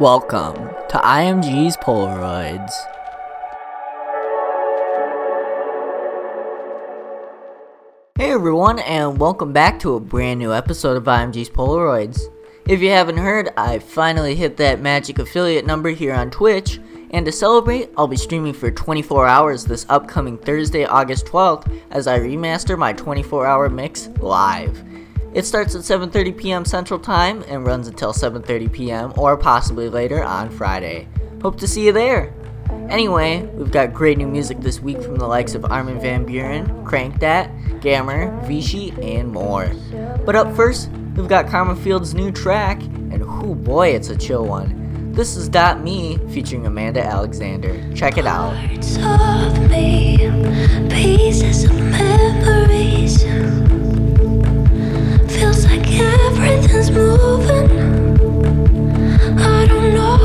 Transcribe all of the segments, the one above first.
Welcome to IMG's Polaroids. Hey everyone, and welcome back to a brand new episode of IMG's Polaroids. If you haven't heard, I finally hit that magic affiliate number here on Twitch, and to celebrate, I'll be streaming for 24 hours this upcoming Thursday, August 12th, as I remaster my 24 hour mix live. It starts at 7:30 p.m. Central Time and runs until 7:30 p.m. or possibly later on Friday. Hope to see you there. Anyway, we've got great new music this week from the likes of Armin van Buuren, Crankdat, Gammer, Veeshy, and more. But up first, we've got Karma Fields' new track, and whoo boy, it's a chill one. This is Dot Me featuring Amanda Alexander. Check it out. Parts of me, pieces of memories. Everything's moving. I don't know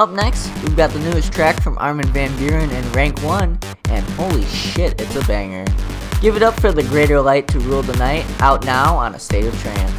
Up next, we've got the newest track from Armin Van Buuren and Rank 1, and holy shit, it's a banger. Give it up for the greater light to rule the night, out now on a state of trance.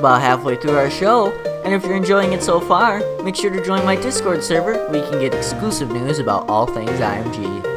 About halfway through our show, and if you're enjoying it so far, make sure to join my Discord server where you can get exclusive news about all things IMG.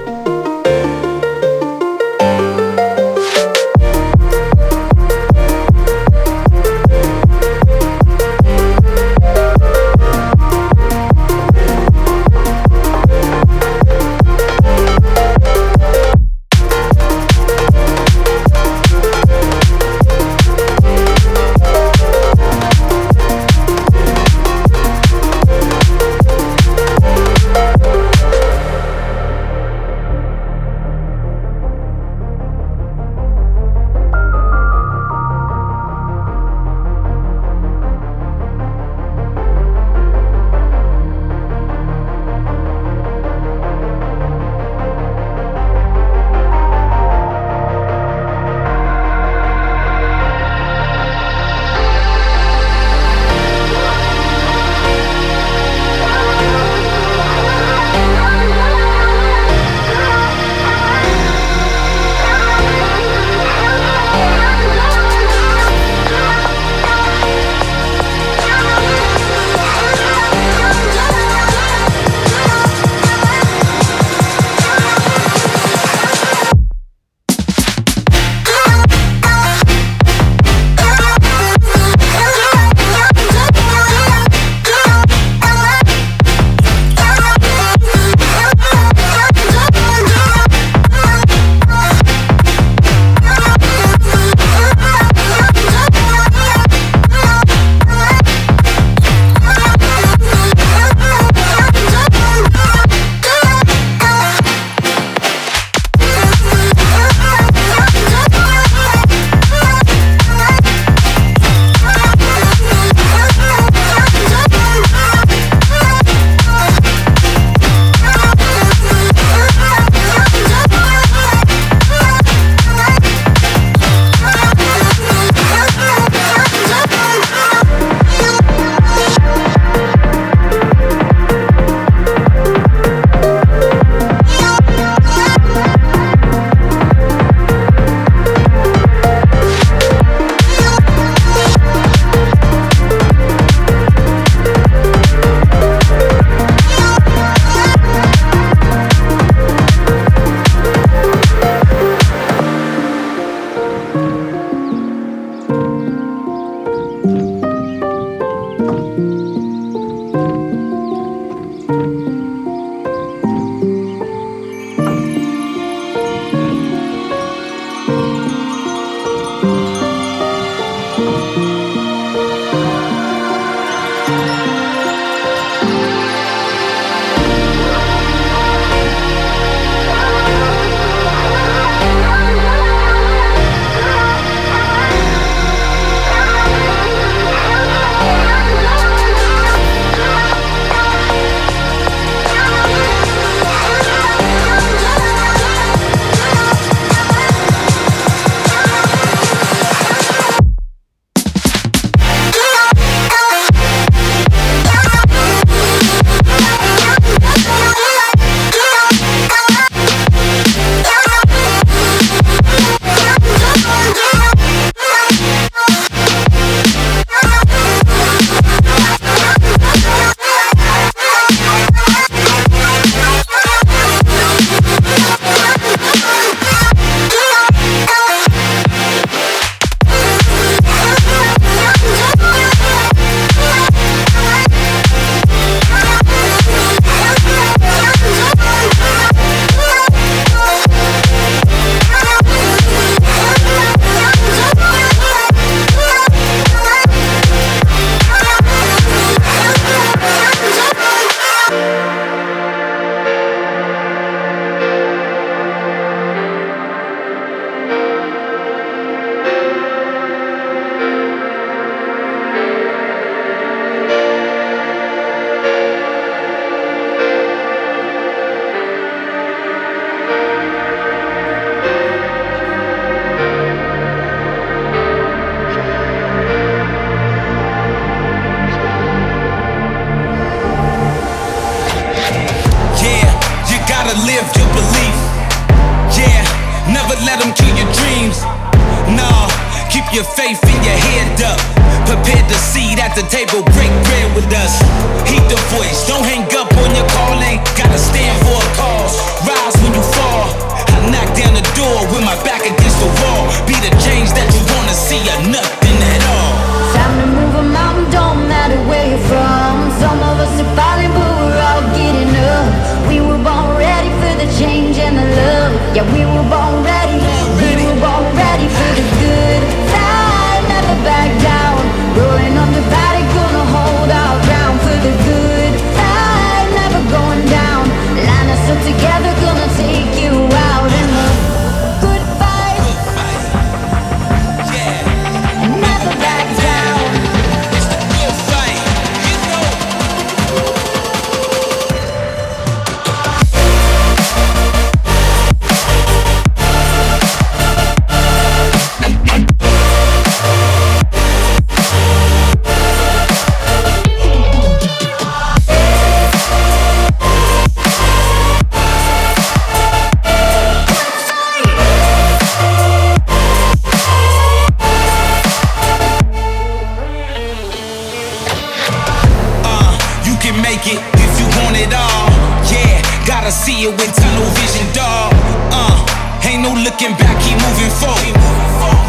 Looking back, keep moving forward.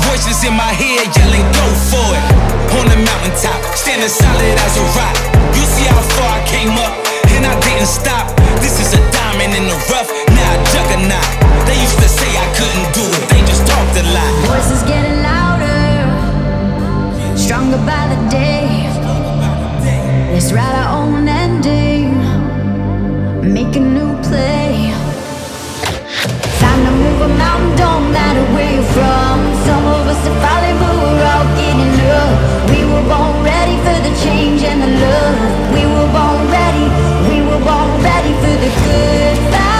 Voices in my head yelling, go for it. On the mountaintop, standing solid as a rock. You see how far I came up, and I didn't stop. This is a diamond in the rough, now a juggernaut. They used to say I couldn't do it, they just talked a lot. Voices getting louder, stronger by the day. Let's write our own ending, make a new play. from Some of us are falling but we're all getting up We were born ready for the change and the love. We were born ready, we were born ready for the good fight.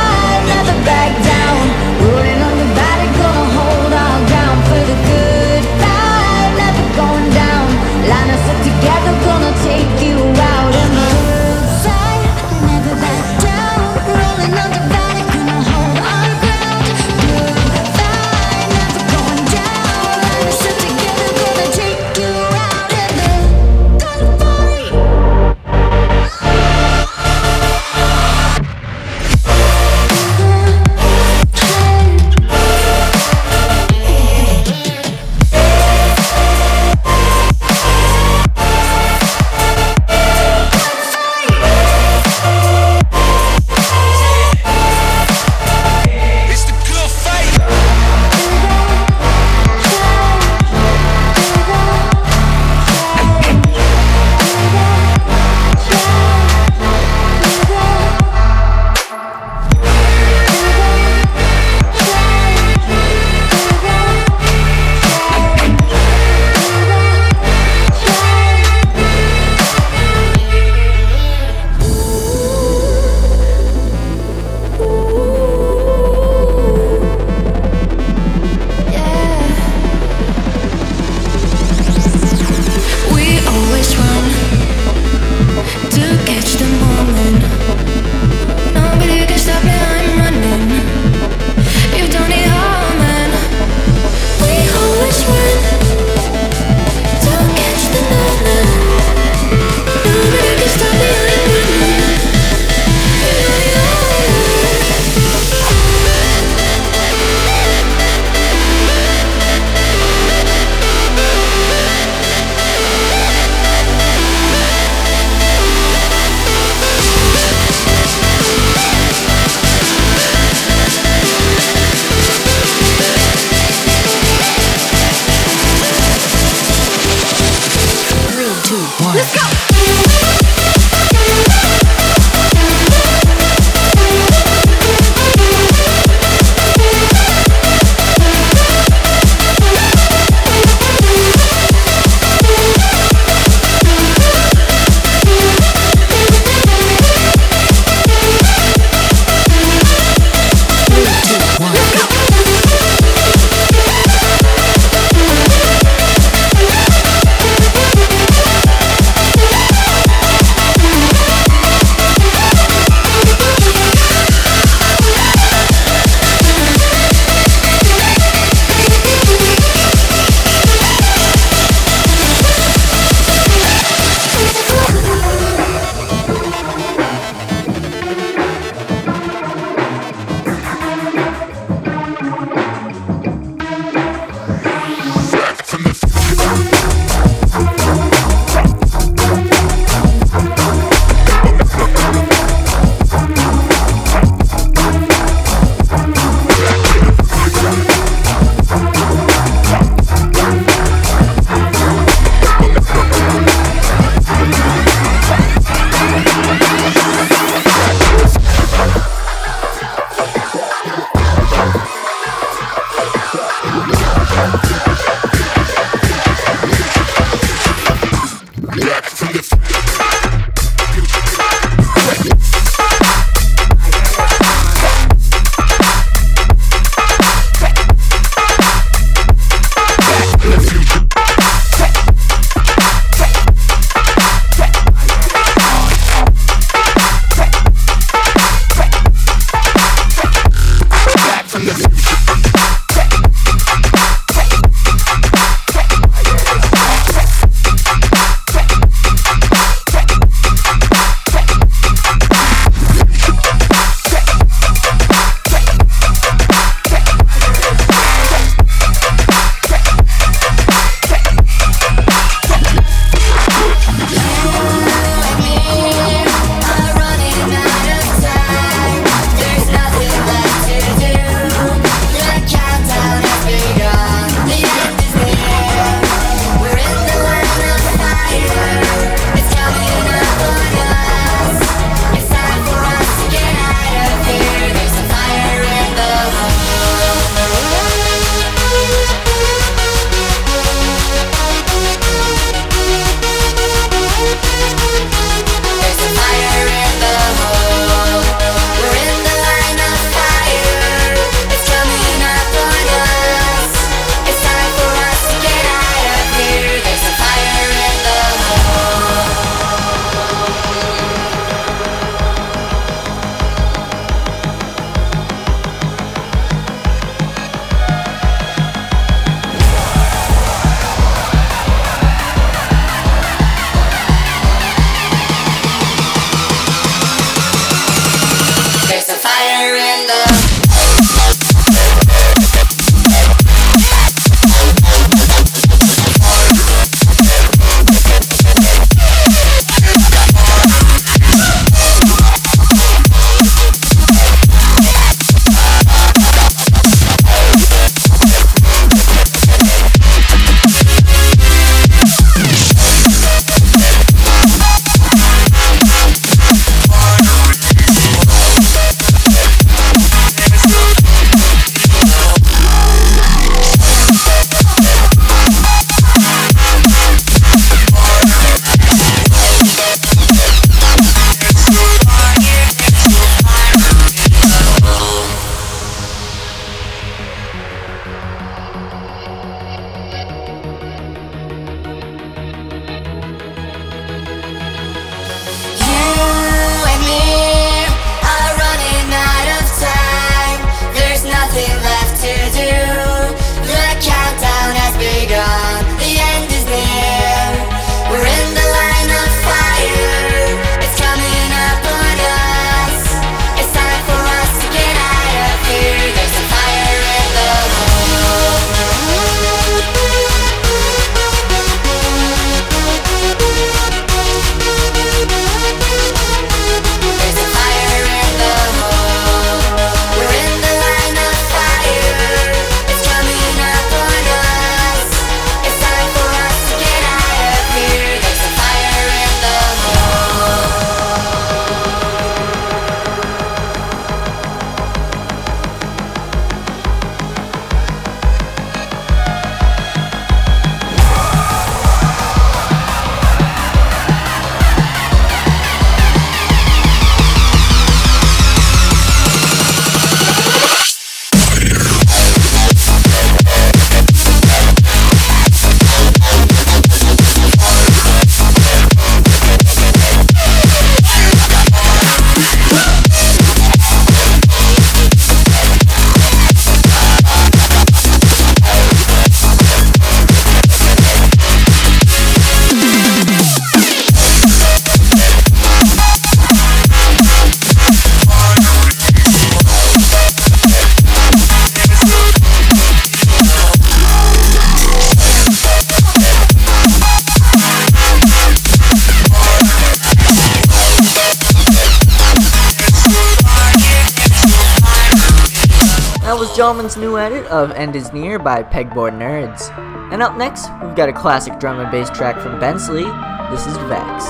Of End Is Near by Pegboard Nerds. And up next, we've got a classic drum and bass track from Bensley. This is Vex.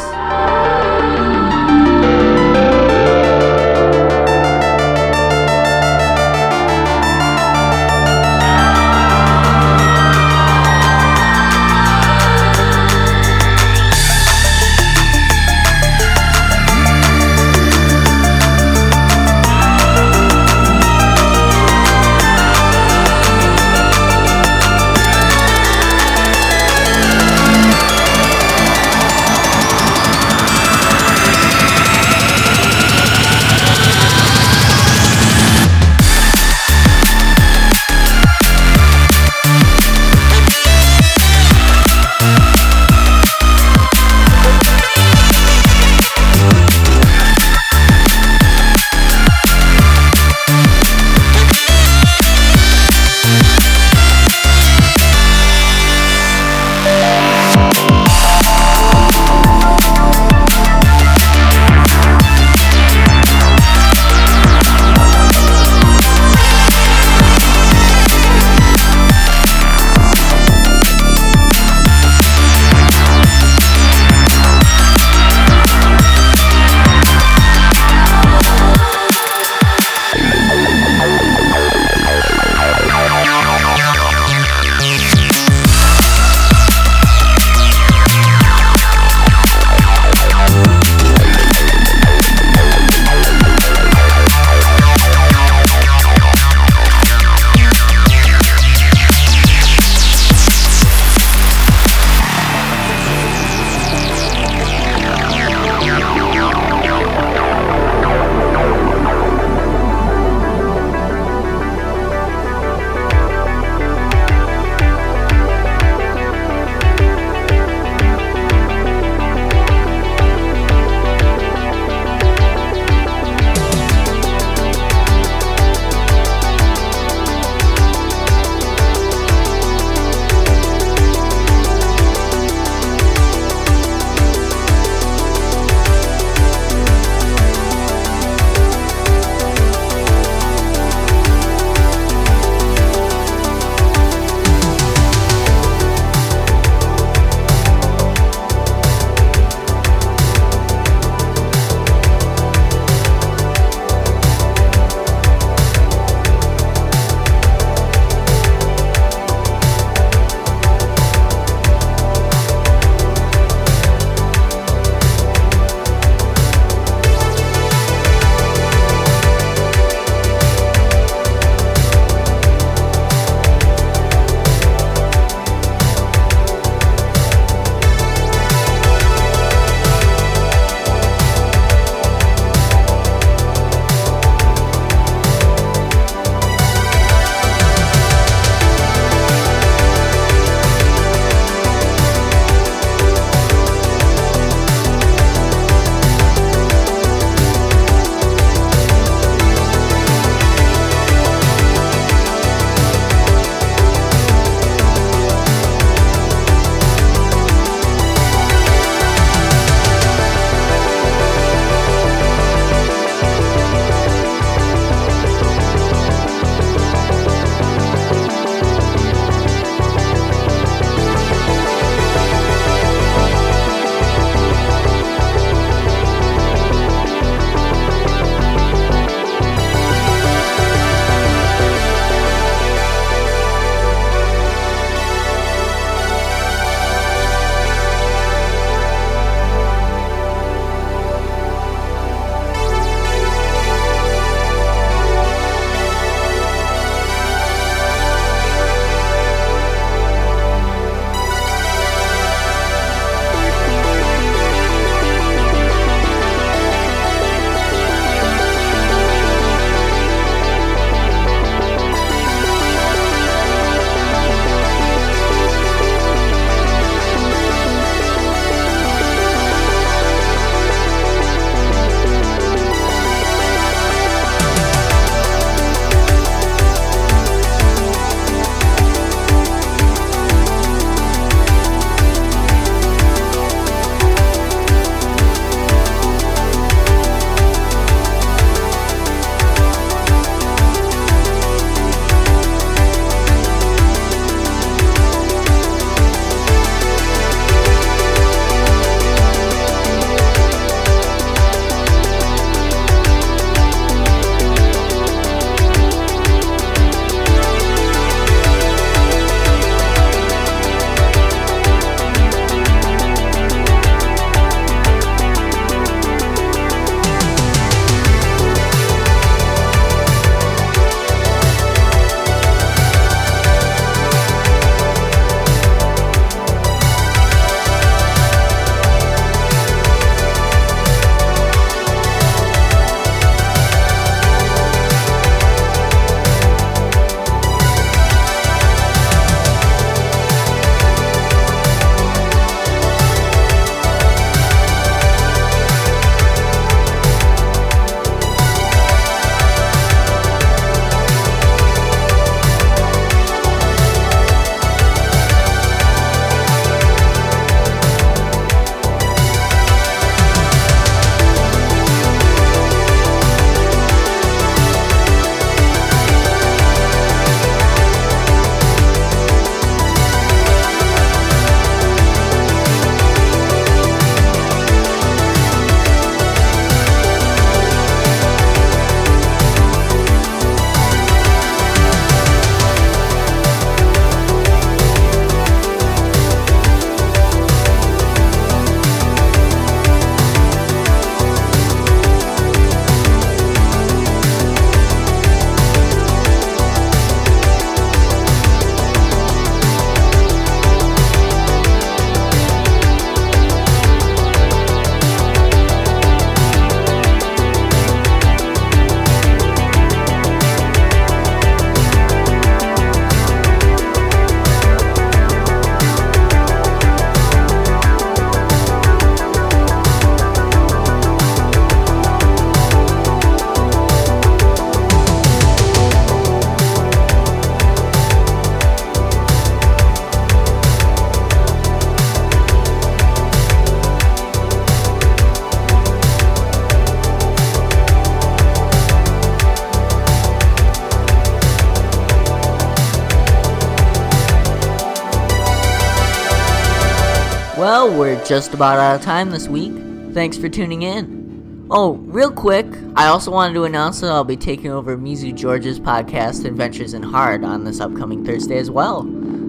Just about out of time this week. Thanks for tuning in. Oh, real quick, I also wanted to announce that I'll be taking over Mizu George's podcast Adventures in Hard on this upcoming Thursday as well.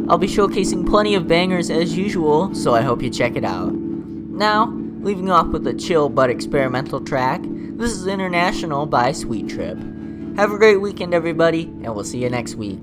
I'll be showcasing plenty of bangers as usual, so I hope you check it out. Now, leaving off with a chill but experimental track, this is International by Sweet Trip. Have a great weekend, everybody, and we'll see you next week.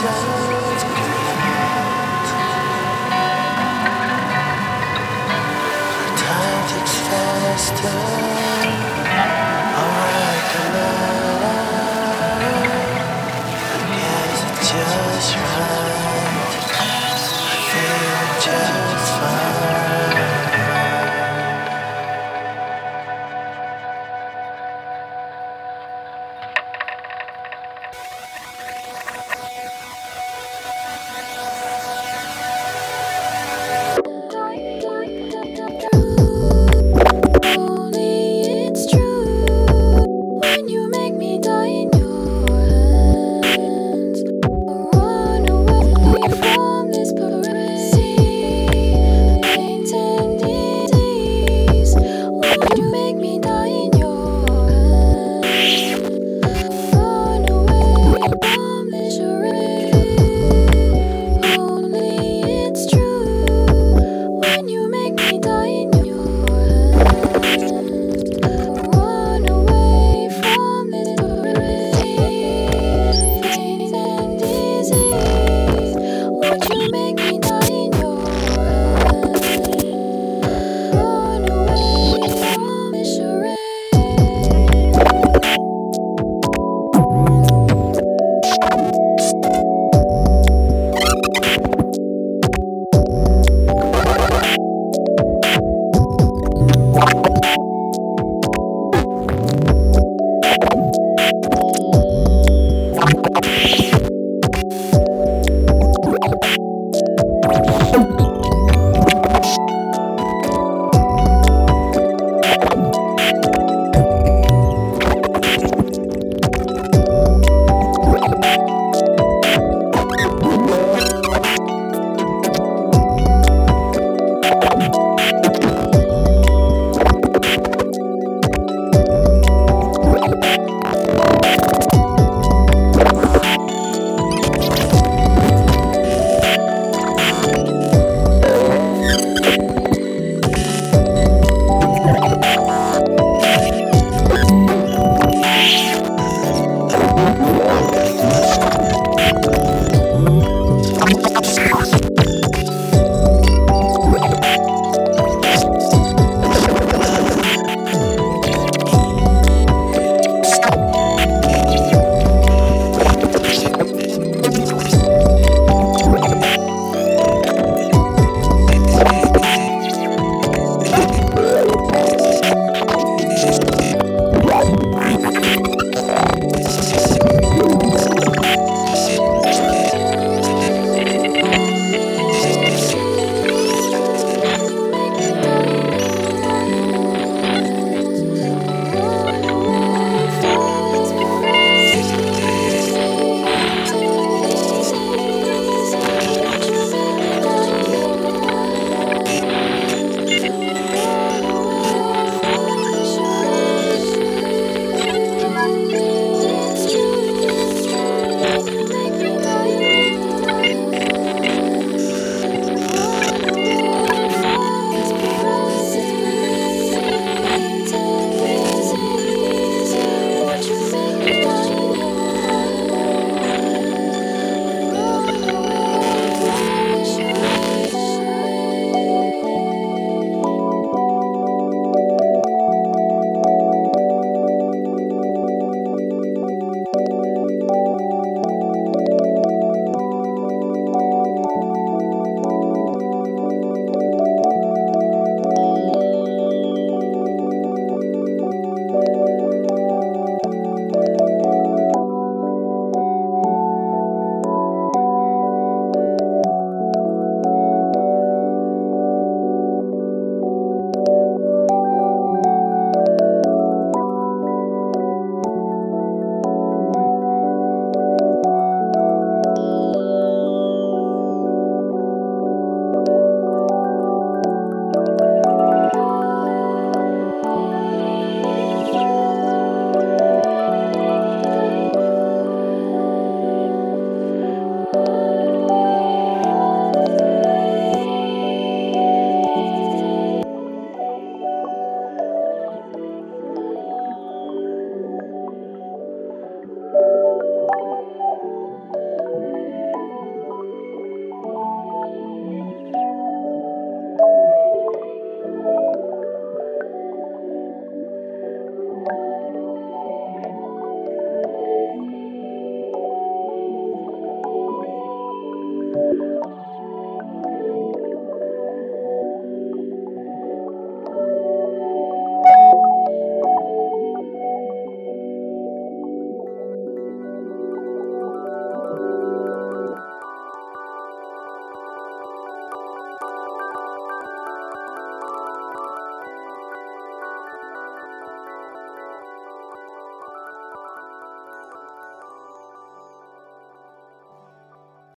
Time ticks faster.